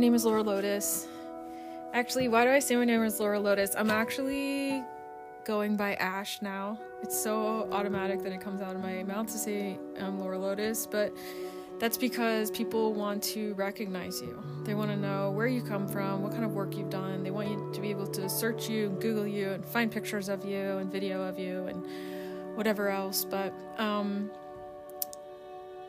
name is Laura Lotus. Actually, why do I say my name is Laura Lotus? I'm actually going by Ash now. It's so automatic that it comes out of my mouth to say I'm Laura Lotus, but that's because people want to recognize you. They want to know where you come from, what kind of work you've done. They want you to be able to search you, Google you, and find pictures of you and video of you and whatever else. But um,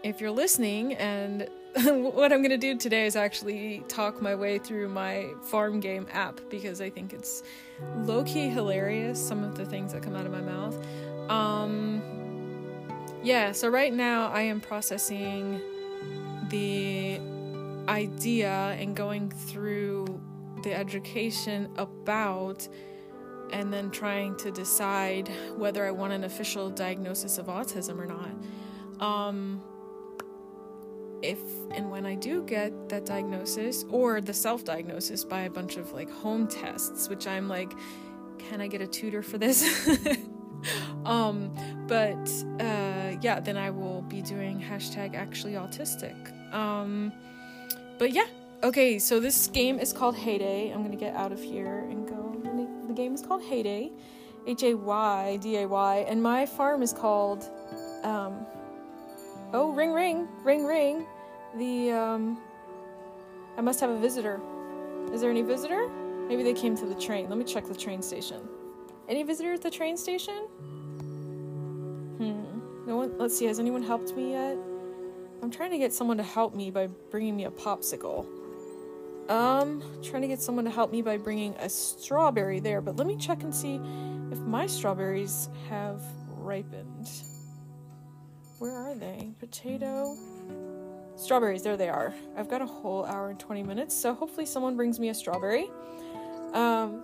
if you're listening, and what I'm going to do today is actually talk my way through my farm game app because I think it's low key hilarious, some of the things that come out of my mouth. Um, yeah, so right now I am processing the idea and going through the education about and then trying to decide whether I want an official diagnosis of autism or not. Um, if and when I do get that diagnosis or the self diagnosis by a bunch of like home tests, which I'm like, can I get a tutor for this? um, but uh, yeah, then I will be doing hashtag actually autistic. Um, but yeah, okay, so this game is called Hay Day. I'm gonna get out of here and go. The game is called Hay Day, H A Y D A Y, and my farm is called. Um, oh, ring, ring, ring, ring. The um, I must have a visitor. Is there any visitor? Maybe they came to the train. Let me check the train station. Any visitor at the train station? Hmm. No one. Let's see. Has anyone helped me yet? I'm trying to get someone to help me by bringing me a popsicle. Um, trying to get someone to help me by bringing a strawberry there, but let me check and see if my strawberries have ripened. Where are they? Potato. Strawberries, there they are. I've got a whole hour and 20 minutes, so hopefully someone brings me a strawberry. Um,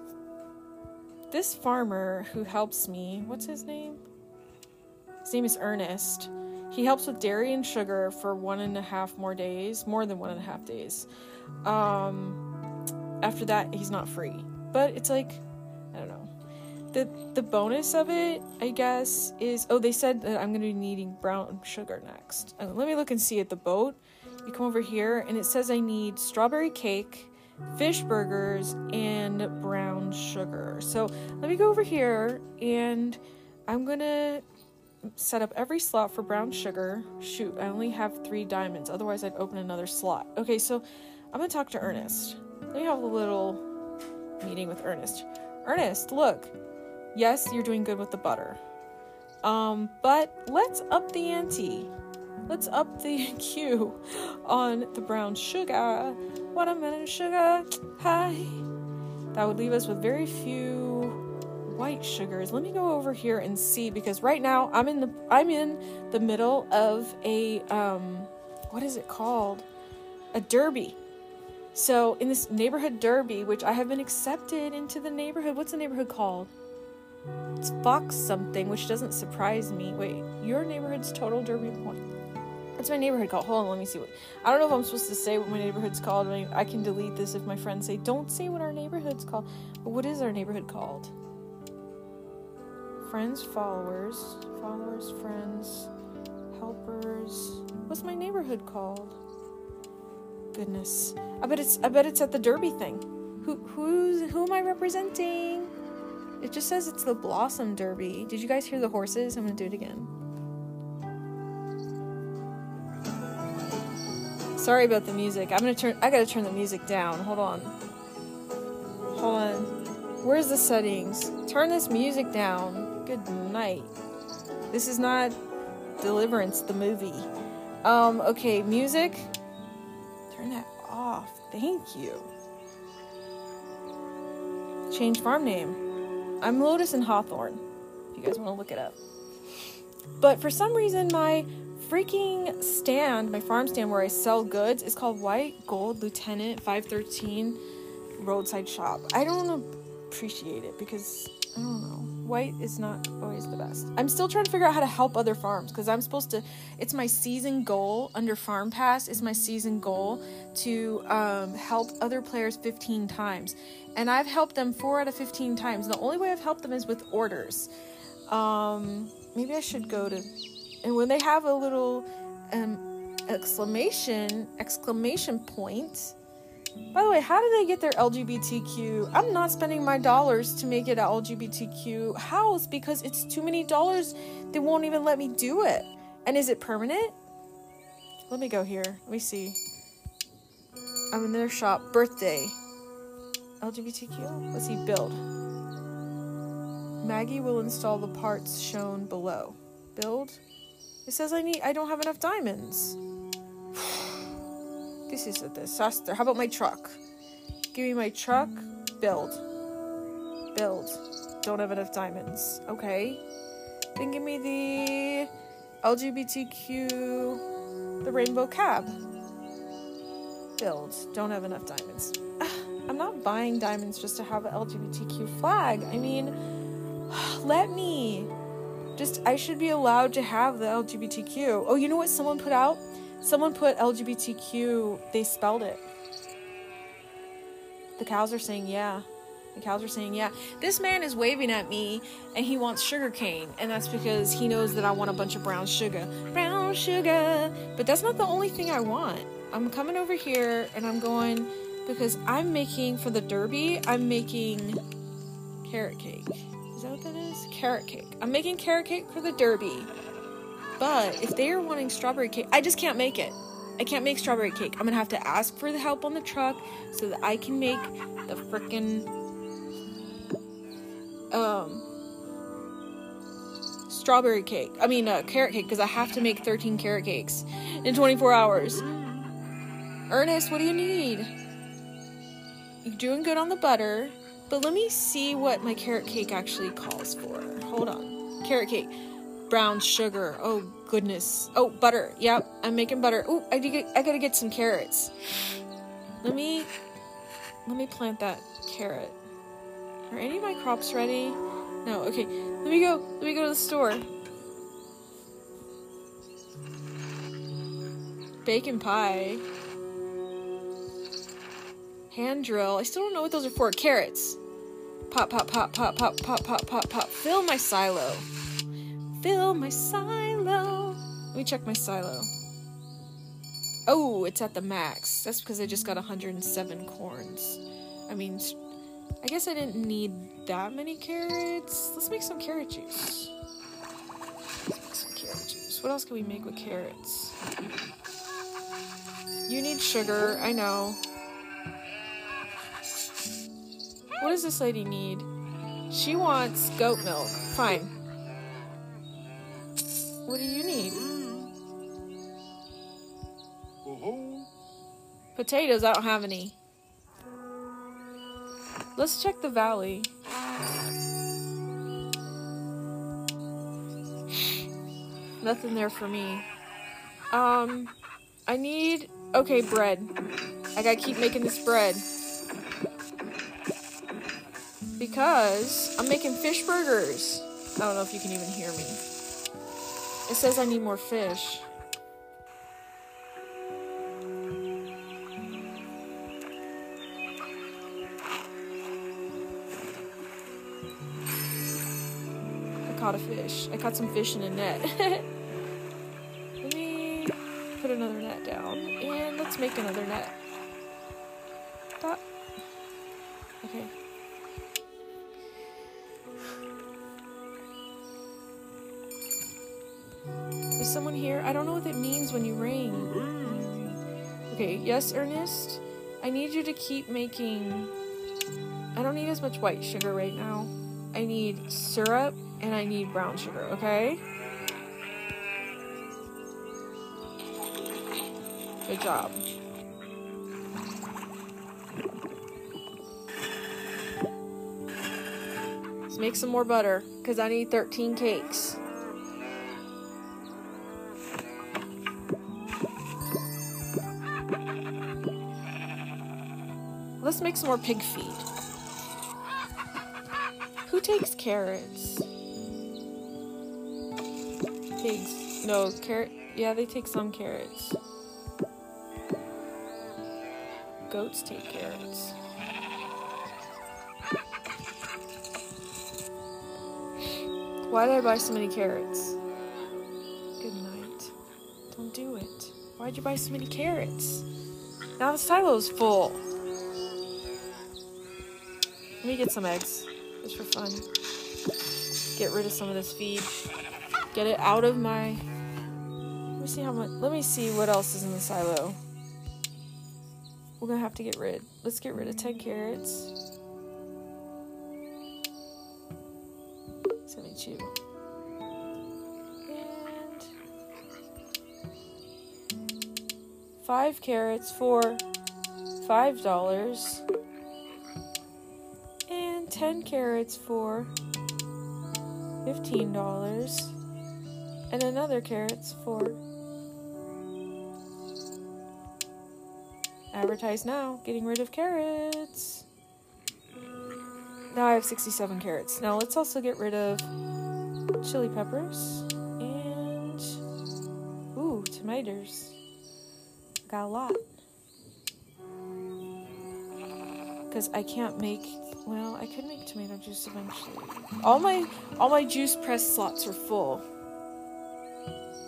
this farmer who helps me, what's his name? His name is Ernest. He helps with dairy and sugar for one and a half more days, more than one and a half days. Um, after that, he's not free. But it's like, I don't know. The the bonus of it, I guess, is oh they said that I'm gonna be needing brown sugar next. Uh, let me look and see at the boat. You come over here and it says I need strawberry cake, fish burgers, and brown sugar. So let me go over here and I'm gonna set up every slot for brown sugar. Shoot, I only have three diamonds. Otherwise, I'd open another slot. Okay, so I'm gonna talk to Ernest. Let me have a little meeting with Ernest. Ernest, look. Yes, you're doing good with the butter. Um, but let's up the ante. Let's up the Q on the brown sugar. Watermelon sugar. Hi. That would leave us with very few white sugars. Let me go over here and see because right now I'm in the I'm in the middle of a um what is it called? A derby. So in this neighborhood derby, which I have been accepted into the neighborhood. What's the neighborhood called? It's Fox something, which doesn't surprise me. Wait, your neighborhood's total derby point. What's my neighborhood called? Hold on, let me see what. I don't know if I'm supposed to say what my neighborhood's called. I, I can delete this if my friends say, don't say what our neighborhood's called. But what is our neighborhood called? friends, followers, followers, friends, helpers. What's my neighborhood called? Goodness, I bet it's I bet it's at the Derby thing. Who who's who am I representing? It just says it's the Blossom Derby. Did you guys hear the horses? I'm gonna do it again. Sorry about the music. I'm gonna turn. I gotta turn the music down. Hold on. Hold on. Where's the settings? Turn this music down. Good night. This is not Deliverance, the movie. Um, okay, music. Turn that off. Thank you. Change farm name. I'm Lotus and Hawthorne. If you guys want to look it up. But for some reason, my freaking stand, my farm stand where I sell goods, is called White Gold Lieutenant 513 Roadside Shop. I don't appreciate it because I don't know white is not always the best. I'm still trying to figure out how to help other farms because I'm supposed to. It's my season goal under Farm Pass. Is my season goal to um, help other players 15 times, and I've helped them four out of 15 times. The only way I've helped them is with orders. Um, maybe I should go to, and when they have a little um, exclamation exclamation point By the way, how do they get their LGBTQ? I'm not spending my dollars to make it a LGBTQ house because it's too many dollars. They won't even let me do it. And is it permanent? Let me go here. Let me see. I'm in their shop. Birthday. LGBTQ? Let's see. Build. Maggie will install the parts shown below. Build. It says I need. I don't have enough diamonds. this is a disaster. How about my truck? Give me my truck. Build. Build. Don't have enough diamonds. Okay. Then give me the LGBTQ, the rainbow cab. Build. Don't have enough diamonds. I'm not buying diamonds just to have an LGBTQ flag. I mean, let me. Just, I should be allowed to have the LGBTQ. Oh, you know what someone put out? Someone put LGBTQ, they spelled it. The cows are saying yeah. The cows are saying yeah. This man is waving at me and he wants sugar cane, and that's because he knows that I want a bunch of brown sugar. Brown sugar! But that's not the only thing I want. I'm coming over here and I'm going because I'm making for the derby, I'm making carrot cake. Is that what that is? Carrot cake. I'm making carrot cake for the derby. But if they are wanting strawberry cake, I just can't make it. I can't make strawberry cake. I'm gonna have to ask for the help on the truck so that I can make the frickin' um strawberry cake. I mean, uh, carrot cake because I have to make 13 carrot cakes in 24 hours. Ernest, what do you need? You're doing good on the butter. But let me see what my carrot cake actually calls for. Hold on. Carrot cake. Brown sugar. Oh, goodness. Oh, butter. Yep, I'm making butter. Oh, I, I gotta get some carrots. Let me... Let me plant that carrot. Are any of my crops ready? No, okay. Let me go. Let me go to the store. Bacon pie. Hand drill. I still don't know what those are for. Carrots. Pop, pop, pop, pop, pop, pop, pop, pop, pop. Fill my silo. Fill my silo. Let me check my silo. Oh, it's at the max. That's because I just got 107 corns. I mean, I guess I didn't need that many carrots. Let's make some carrot juice. Let's make some carrot juice. What else can we make with carrots? You need sugar, I know. What does this lady need? She wants goat milk. Fine. What do you need? Potatoes, I don't have any. Let's check the valley. Nothing there for me. Um, I need, okay, bread. I gotta keep making this bread because I'm making fish burgers. I don't know if you can even hear me. It says I need more fish. I caught a fish. I caught some fish in a net. Let me put another net down and let's make another net. Okay. Is someone here? I don't know what it means when you ring. Okay, yes, Ernest? I need you to keep making... I don't need as much white sugar right now. I need syrup and I need brown sugar, okay? Good job. Let's make some more butter, because I need 13 cakes. Let's make some more pig feed. Who takes carrots? Pigs. No, carrot. Yeah, they take some carrots. Goats take carrots. Why did I buy so many carrots? Good night. Don't do it. Why'd you buy so many carrots? Now the silo's full. Let me get some eggs, just for fun. Get rid of some of this feed. Get it out of my. Let me see how much. Let me see what else is in the silo. We're gonna have to get rid. Let's get rid of 10 carrots. 72. And. 5 carrots for $5. And 10 carrots for $15. And another carrots for advertise now, getting rid of carrots. Now I have 67 carrots. Now let's also get rid of chili peppers and ooh, tomatoes. Got a lot. Cuz I can't make well, I could make tomato juice eventually. All my all my juice press slots are full.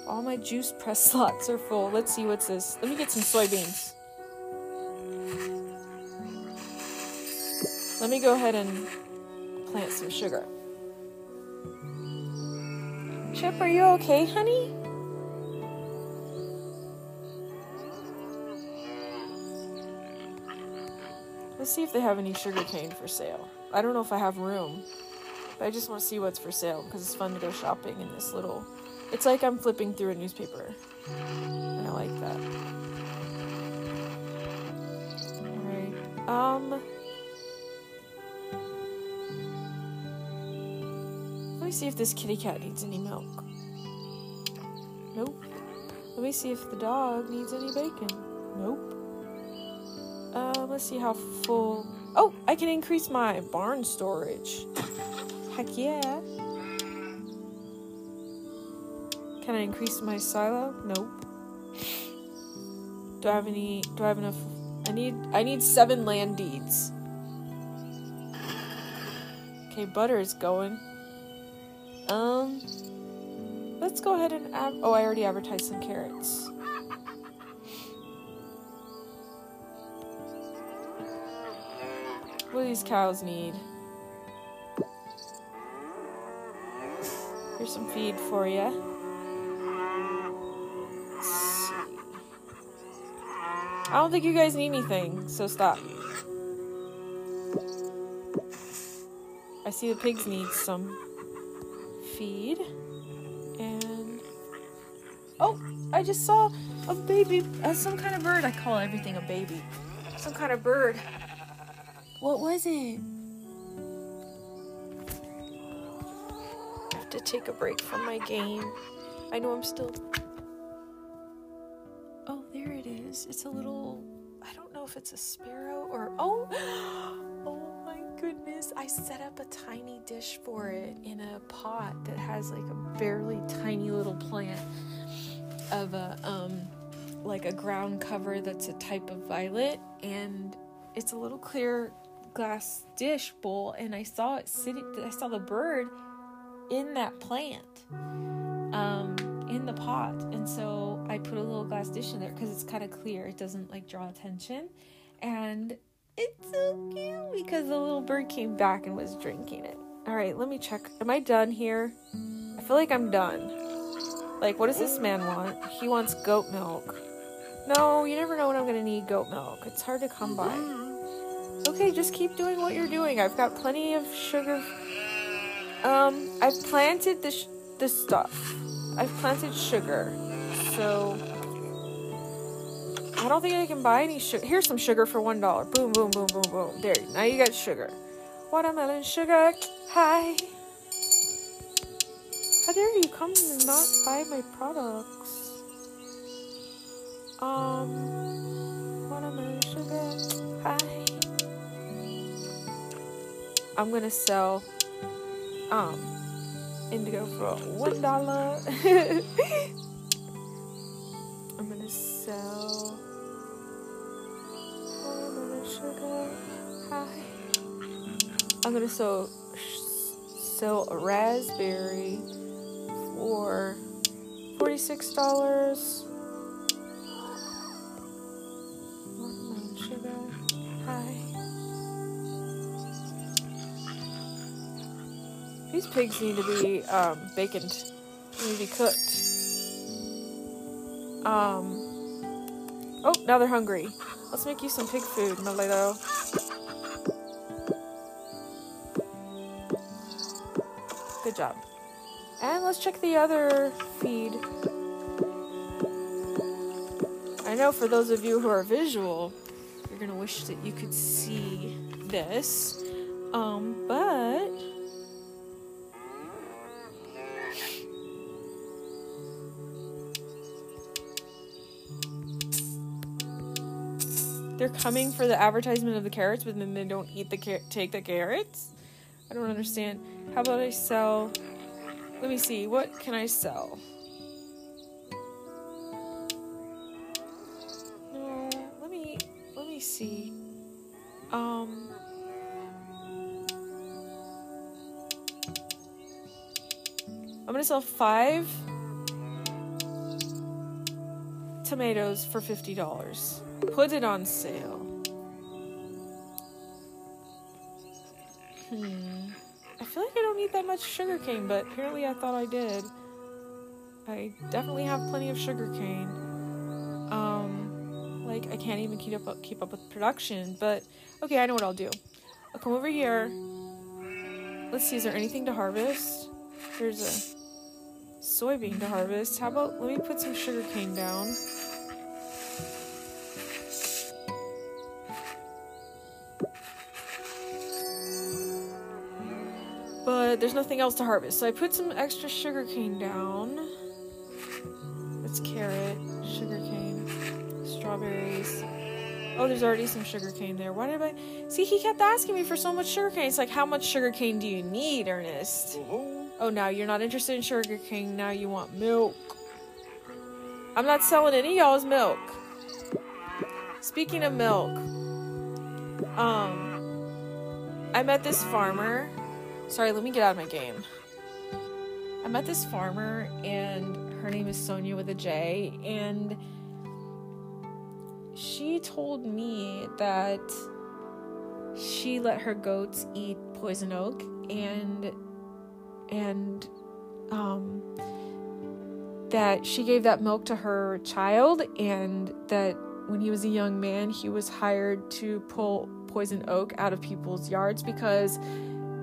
All my juice press slots are full. Let's see what's this. Let me get some soybeans. Let me go ahead and plant some sugar. Chip, are you okay, honey? See if they have any sugar cane for sale. I don't know if I have room, but I just want to see what's for sale because it's fun to go shopping in this little. It's like I'm flipping through a newspaper, and I like that. Alright, um. Let me see if this kitty cat needs any milk. Nope. Let me see if the dog needs any bacon. Nope. Let's see how full. Oh, I can increase my barn storage. Heck yeah. Can I increase my silo? Nope. Do I have any? Do I have enough? I need. I need seven land deeds. Okay, butter is going. Um, let's go ahead and oh, I already advertised some carrots. What do these cows need? Here's some feed for you. I don't think you guys need anything, so stop. I see the pigs need some feed. And oh, I just saw a baby, uh, some kind of bird. I call everything a baby. Some kind of bird. What was it? I have to take a break from my game. I know I'm still. Oh, there it is. It's a little. I don't know if it's a sparrow or. Oh! Oh my goodness. I set up a tiny dish for it in a pot that has like a barely tiny little plant of a, um, like a ground cover that's a type of violet. And it's a little clear glass dish bowl. And I saw it sitting, I saw the bird in that plant. Um, in the pot. And so i put a little glass dish in there because it's kind of clear. It doesn't like draw attention. And it's so cute because the little bird came back and was drinking it. All right let me check. Am i done here? I feel like i'm done. Like what does this man want? He wants goat milk. No you never know when i'm gonna need goat milk. It's hard to come by okay just keep doing what you're doing i've got plenty of sugar um i've planted this this stuff I've planted sugar, so I don't think I can buy any sugar. Here's some sugar for one dollar. Boom, boom, boom, boom, boom. There, now you got sugar. Watermelon sugar. Hi. How dare you come and not buy my products? Um, I'm gonna sell. Um indigo for one dollar. I'm gonna sell sugar. Hi. I'm gonna sell sell a raspberry for forty six dollars. Pigs need to be um, baconed. Need to be cooked. Um. Oh, now they're hungry. Let's make you some pig food, Melito. Good job. And let's check the other feed. I know for those of you who are visual, you're gonna wish that you could see this. Um, but they're coming for the advertisement of the carrots, but then they don't eat the car- take the carrots. I don't understand. How about I sell? Let me see. What can I sell? No, let me let me see. Um. I'm gonna sell five tomatoes for fifty dollars. Put it on sale. Hmm. I feel like I don't need that much sugarcane, but apparently I thought I did. I definitely have plenty of sugarcane. Um, like I can't even keep up keep up with production. But okay, I know what I'll do. I'll come over here. Let's see, is there anything to harvest? There's a soybean to harvest. How about let me put some sugarcane down. There's nothing else to harvest. So I put some extra sugarcane down. That's carrot, sugarcane, strawberries. Oh, there's already some sugarcane there. Why did I see he kept asking me for so much sugarcane? It's like how much sugarcane do you need, Ernest? Oh now you're not interested in sugarcane, now you want milk. I'm not selling any y'all's milk. Speaking of milk, um I met this farmer Sorry, let me get out of my game. I met this farmer, and her name is Sonja with a J, and she told me that she let her goats eat poison oak, and and um that she gave that milk to her child, and that when he was a young man, he was hired to pull poison oak out of people's yards because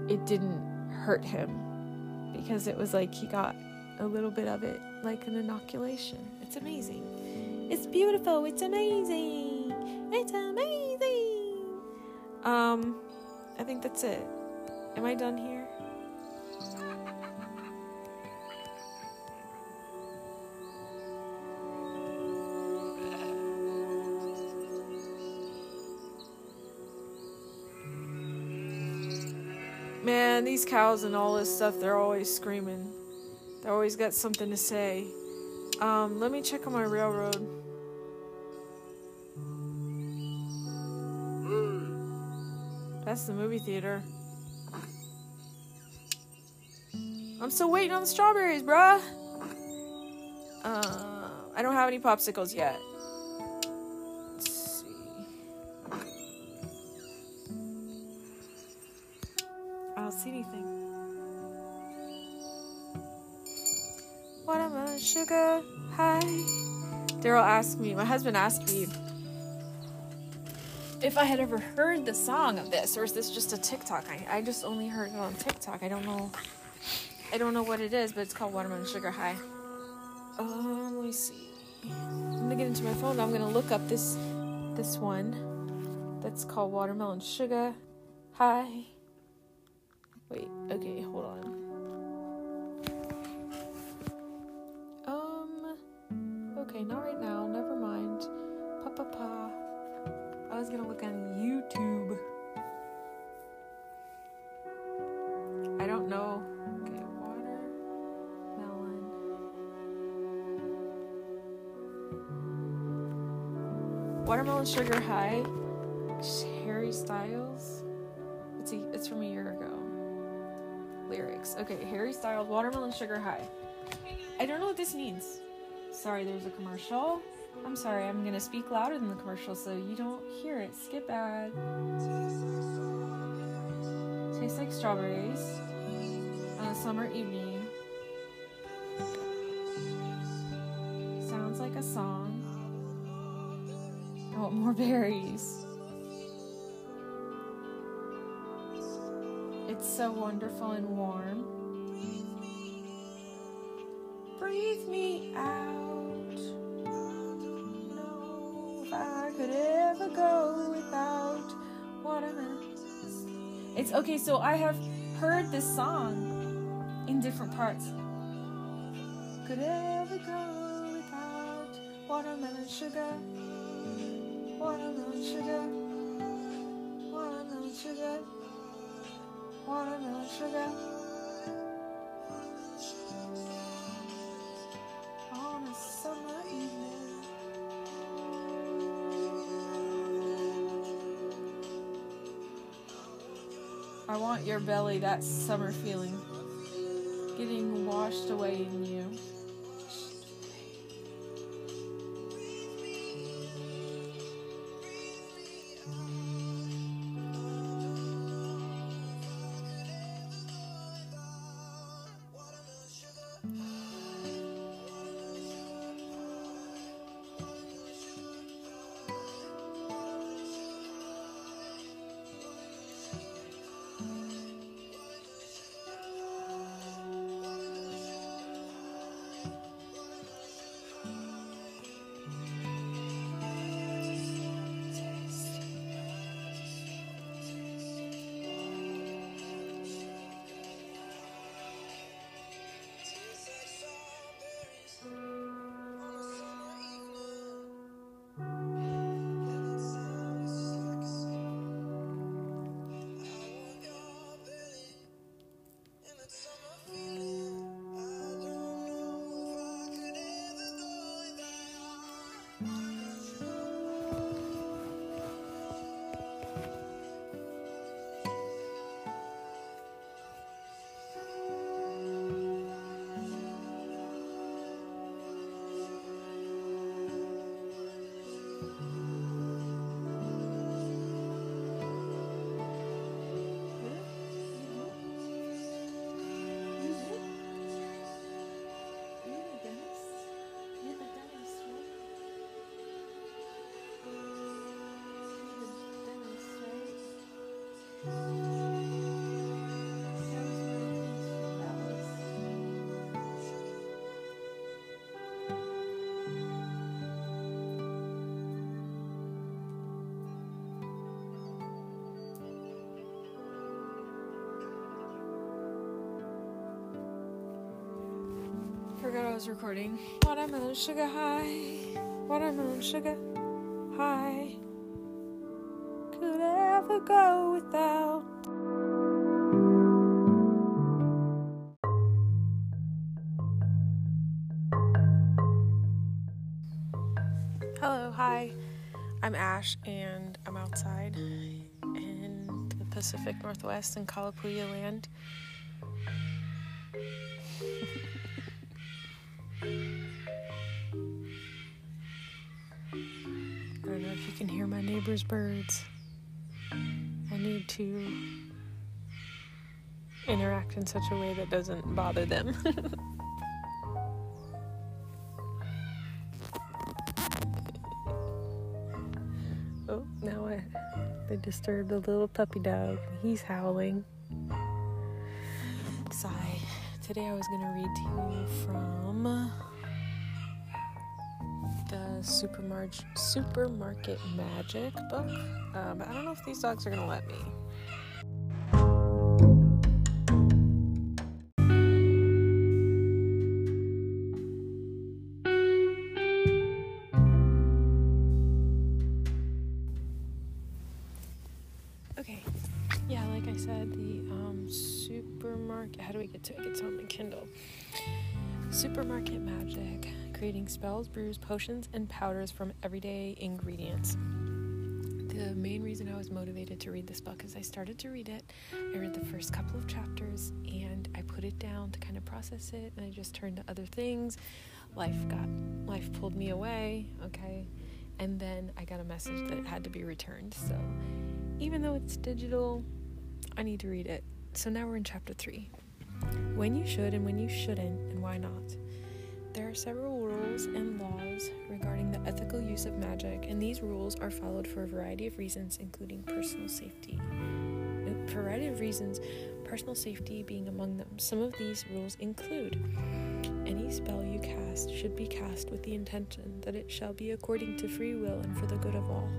it didn't hurt him because it was like he got a little bit of it like an inoculation. It's amazing. It's beautiful. It's amazing. It's amazing. Um I think that's it. Am I done here? Man, these cows and all this stuff, they're always screaming. They always got something to say. Um, let me check on my railroad. That's the movie theater. I'm still waiting on the strawberries, bruh. Uh, I don't have any popsicles yet. Daryl asked me, my husband asked me if I had ever heard the song of this, or is this just a TikTok? I, I just only heard it on TikTok. I don't know. I don't know what it is, but it's called Watermelon Sugar High. Um, let me see. I'm gonna get into my phone. I'm gonna look up this this one that's called Watermelon Sugar High. Wait. Okay. Hold on. Okay. Not right now. Never mind. Pa pa pa. I was gonna look on YouTube. I don't know. Okay, watermelon. Watermelon Sugar High. Harry Styles. It's a, it's from a year ago. Lyrics. Okay, Harry Styles. Watermelon Sugar High. I don't know what this means. Sorry, there's a commercial. I'm sorry, I'm gonna speak louder than the commercial so you don't hear it. Skip ad. Tastes like strawberries. on a summer evening. Sounds like a song. I want more berries. It's so wonderful and warm. It's okay, so I have heard this song in different parts. Could ever go without watermelon sugar? Watermelon sugar. Watermelon sugar. Watermelon sugar. I want your belly, that summer feeling, getting washed away in you. Was recording. Watermelon sugar high. Watermelon sugar high. Could ever go without. Hello, hi. I'm Ash, and I'm outside in the Pacific Northwest in Kalapuya land. Birds. I need to interact in such a way that doesn't bother them. oh, now I, they disturbed the little puppy dog. He's howling. Sigh. Today I was to read to you from the supermarket magic book. Uh, i don't know if these dogs are gonna let me brews, potions, and powders from everyday ingredients. The main reason I was motivated to read this book is I started to read it. I read the first couple of chapters and I put it down to kind of process it, and I just turned to other things. Life got life pulled me away, okay, and then I got a message that it had to be returned. So even though it's digital, I need to read it. So now we're in chapter three. When you should and when you shouldn't, and why not. There are several rules and laws regarding the ethical use of magic, and these rules are followed for a variety of reasons, including personal safety. A variety of reasons, personal safety being among them. Some of these rules include any spell you cast should be cast with the intention that it shall be according to free will and for the good of all.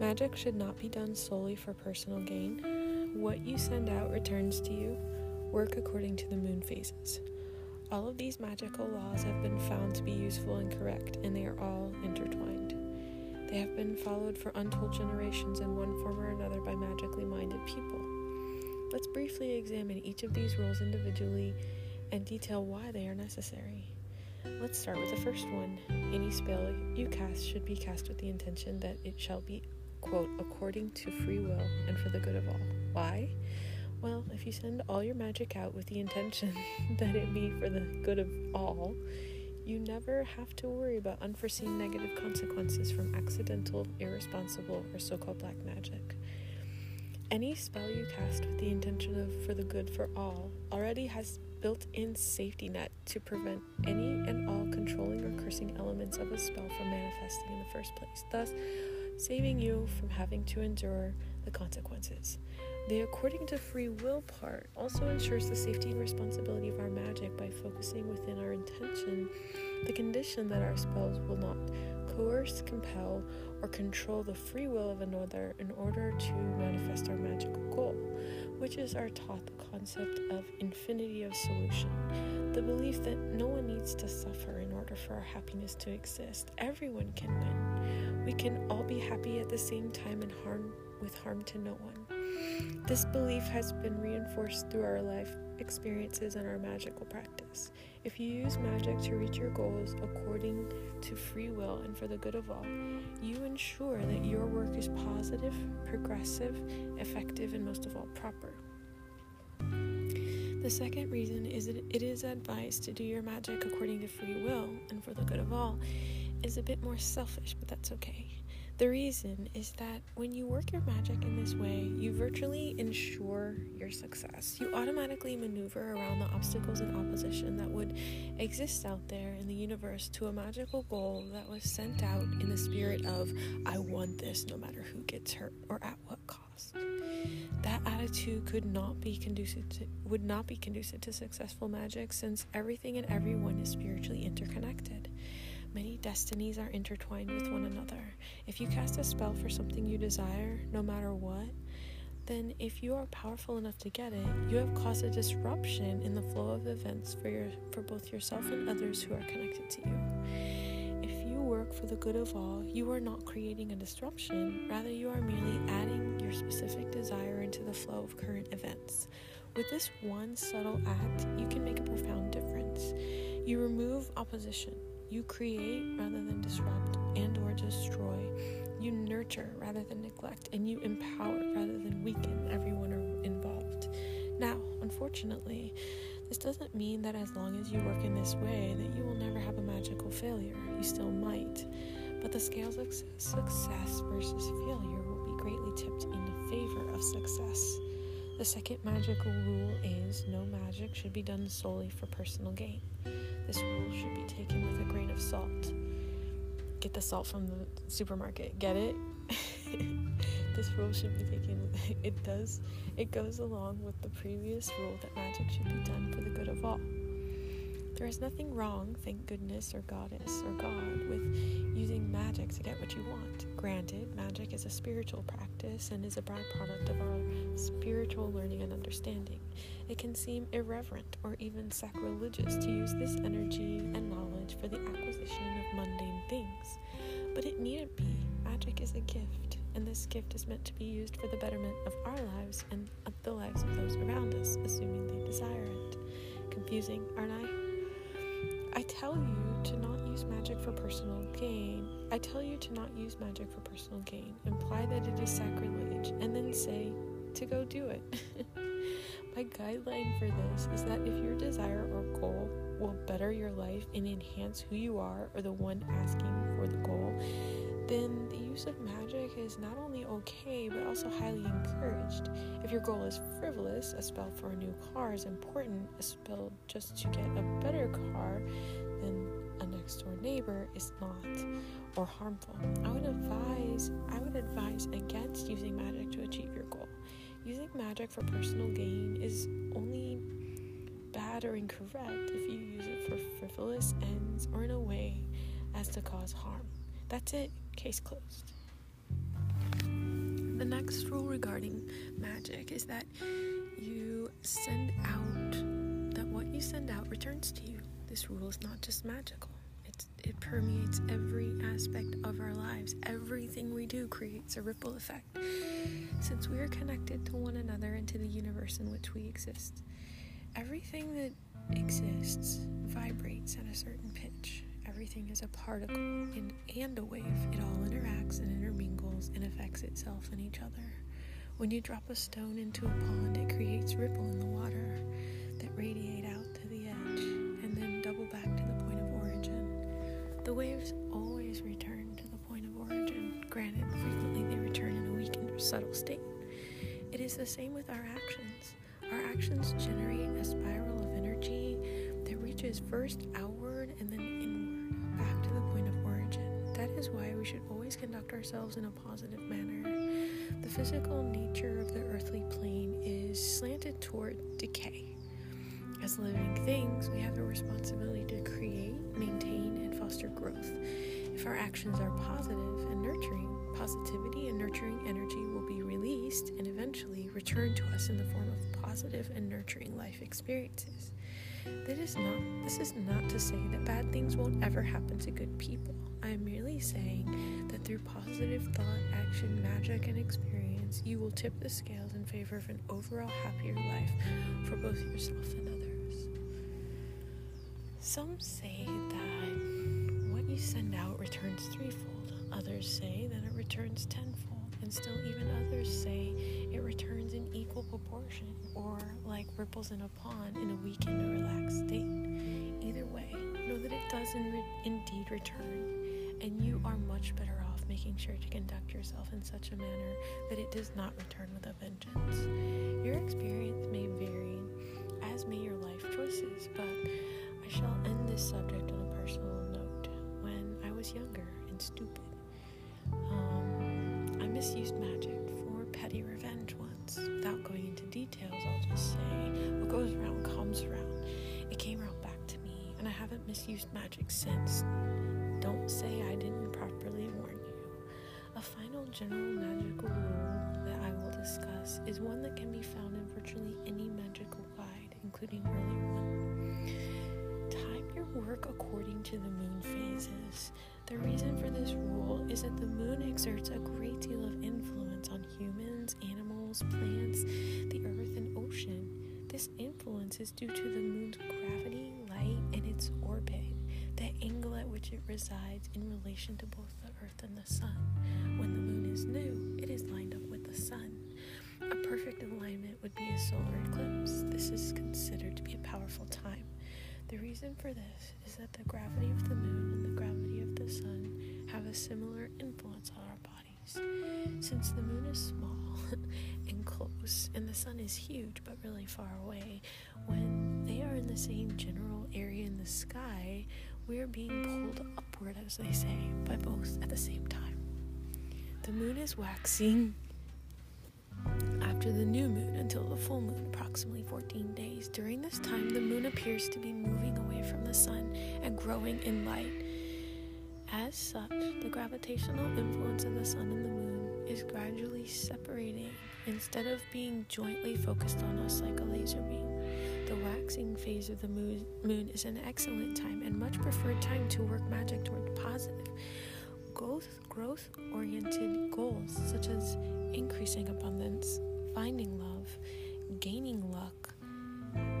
Magic should not be done solely for personal gain. What you send out returns to you. Work according to the moon phases. All of these magical laws have been found to be useful and correct, and they are all intertwined. They have been followed for untold generations in one form or another by magically minded people. Let's briefly examine each of these rules individually and detail why they are necessary. Let's start with the first one. Any spell you cast should be cast with the intention that it shall be, quote, according to free will and for the good of all. Why? Well, if you send all your magic out with the intention that it be for the good of all, you never have to worry about unforeseen negative consequences from accidental, irresponsible, or so called black magic. Any spell you cast with the intention of for the good for all already has built in safety net to prevent any and all controlling or cursing elements of a spell from manifesting in the first place, thus saving you from having to endure the consequences. The according to free will part also ensures the safety and responsibility of our magic by focusing within our intention the condition that our spells will not coerce, compel, or control the free will of another in order to manifest our magical goal, which is our taught concept of infinity of solution, the belief that no one needs to suffer in order for our happiness to exist. Everyone can win. We can all be happy at the same time and harm with harm to no one. This belief has been reinforced through our life experiences and our magical practice. If you use magic to reach your goals according to free will and for the good of all, you ensure that your work is positive, progressive, effective, and most of all, proper. The second reason is that it is advised to do your magic according to free will and for the good of all is a bit more selfish, but that's okay. The reason is that when you work your magic in this way, you virtually ensure your success. You automatically maneuver around the obstacles and opposition that would exist out there in the universe to a magical goal that was sent out in the spirit of, I want this no matter who gets hurt or at what cost. That attitude could not be conducive to, would not be conducive to successful magic since everything and everyone is spiritually interconnected. Many destinies are intertwined with one another. If you cast a spell for something you desire, no matter what, then if you are powerful enough to get it, you have caused a disruption in the flow of events for your for both yourself and others who are connected to you. If you work for the good of all, you are not creating a disruption, rather you are merely adding your specific desire into the flow of current events. With this one subtle act, you can make a profound difference. You remove opposition, you create rather than disrupt and or destroy. You nurture rather than neglect, and you empower rather than weaken everyone involved. Now, unfortunately, this doesn't mean that as long as you work in this way that you will never have a magical failure. You still might. But the scales of success versus failure will be greatly tipped in favor of success. The second magical rule is no magic should be done solely for personal gain. This rule should be taken with a grain of salt. Get the salt from the supermarket. Get it? this rule should be taken. It does. It goes along with the previous rule that magic should be done for the good of all. There is nothing wrong, thank goodness, or goddess, or God, with using magic to get what you want. Granted, magic is a spiritual practice and is a byproduct of our spiritual learning and understanding. It can seem irreverent or even sacrilegious to use this energy and knowledge for the acquisition of mundane things. But it needn't be. Magic is a gift, and this gift is meant to be used for the betterment of our lives and of the lives of those around us, assuming they desire it. Confusing, aren't I? Tell you to not use magic for personal gain. I tell you to not use magic for personal gain. Imply that it is sacrilege, and then say to go do it. My guideline for this is that if your desire or goal will better your life and enhance who you are or the one asking for the goal, then the use of magic is not only okay but also highly encouraged. If your goal is frivolous, a spell for a new car is important, a spell just to get a better car than a next door neighbor is not or harmful. I would advise I would advise against using magic to achieve your goal. Using magic for personal gain is only bad or incorrect if you use it for frivolous ends or in a way as to cause harm. That's it. Case closed. The next rule regarding magic is that you send out that what you send out returns to you. This rule is not just magical. It's, it permeates every aspect of our lives. Everything we do creates a ripple effect. Since we are connected to one another and to the universe in which we exist, everything that exists vibrates at a certain pitch everything is a particle and, and a wave. It all interacts and intermingles and affects itself and each other. When you drop a stone into a pond, it creates ripple in the water that radiate out The waves always return to the point of origin. Granted, frequently they return in a weakened or subtle state. It is the same with our actions. Our actions generate a spiral of energy that reaches first outward and then inward, back to the point of origin. That is why we should always conduct ourselves in a positive manner. The physical nature of the earthly plane is slanted toward decay. As living things, we have a responsibility to create, maintain, and foster growth. If our actions are positive and nurturing, positivity and nurturing energy will be released and eventually return to us in the form of positive and nurturing life experiences. That is not this is not to say that bad things won't ever happen to good people. I am merely saying that through positive thought, action, magic, and experience, you will tip the scales in favor of an overall happier life for both yourself and others. Some say that what you send out returns threefold, others say that it returns tenfold, and still, even others say it returns in equal proportion, or like ripples in a pond in a weakened or relaxed state. Either way, know that it does in re- indeed return and you are much better off making sure to conduct yourself in such a manner that it does not return with a vengeance. Your experience may vary, as may your life choices, but I shall end this subject on a personal note. When I was younger and stupid, um, I misused magic for petty revenge once. Without going into details, I'll just say what goes around comes around. It came around back to me, and I haven't misused magic since. Don't say I didn't properly warn you. A final general magical rule that I will discuss is one that can be found in virtually any magical guide, including earlier one. Time your work according to the moon phases. The reason for this rule is that the moon exerts a great deal of influence on humans, animals, plants, the earth, and ocean. This influence is due to the moon's gravity, light, and its orbit the angle at which it resides in relation to both the earth and the sun. When the moon is new, it is lined up with the sun. A perfect alignment would be a solar eclipse. This is considered to be a powerful time. The reason for this is that the gravity of the moon and the gravity of the sun have a similar influence on our bodies. Since the moon is small and close, and the sun is huge but really far away, when they are in the same general area in the sky, we are being pulled upward, as they say, by both at the same time. The moon is waxing after the new moon until the full moon, approximately 14 days. During this time, the moon appears to be moving away from the sun and growing in light. As such, the gravitational influence of the sun and the moon is gradually separating instead of being jointly focused on us like a laser beam. The waxing phase of the moon, is an excellent time and much preferred time to work magic toward positive, growth oriented goals such as increasing abundance, finding love, gaining luck,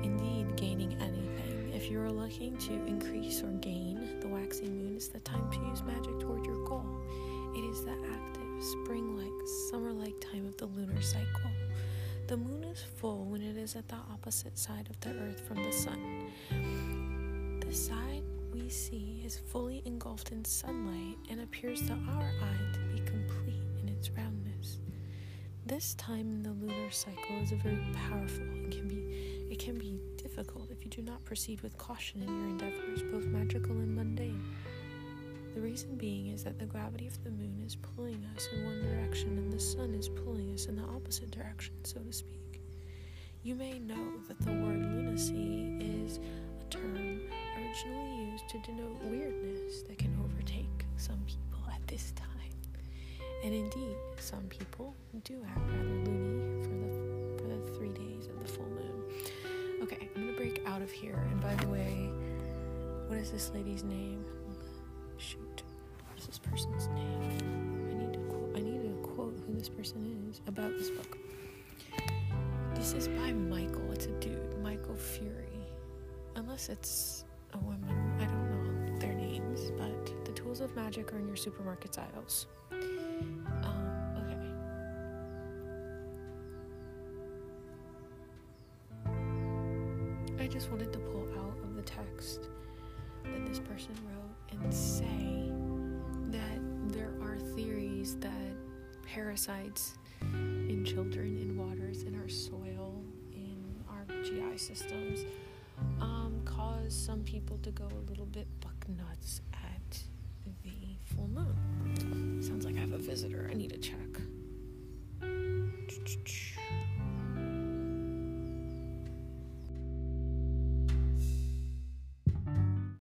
indeed, gaining anything. If you are looking to increase or gain, the waxing moon is the time to use magic toward your goal. It is the active, spring like, summer like time of the lunar cycle. The moon is full when it is at the opposite side of the earth from the sun. The side we see is fully engulfed in sunlight and appears to our eye to be complete in its roundness. This time in the lunar cycle is very powerful and can be it can be difficult if you do not proceed with caution in your endeavors, both magical and mundane. The reason being is that the gravity of the moon is pulling us in one direction and the sun is pulling us in the opposite direction, so to speak. You may know that the word lunacy is a term originally used to denote weirdness that can overtake some people at this time. And indeed, some people do act rather loony for the for the three days of the full moon. Okay, I'm gonna break out of here. And by the way, what is this lady's name? Shoot, what's this person's name? I need to quote. I need to quote who this person is about this book. This is by Michael. It's a dude, Michael Furie. Unless it's a woman, I don't know their names, but the tools of magic are in your supermarket's aisles. To go a little bit buck nuts at the full moon. Sounds like I have a visitor. I need to check.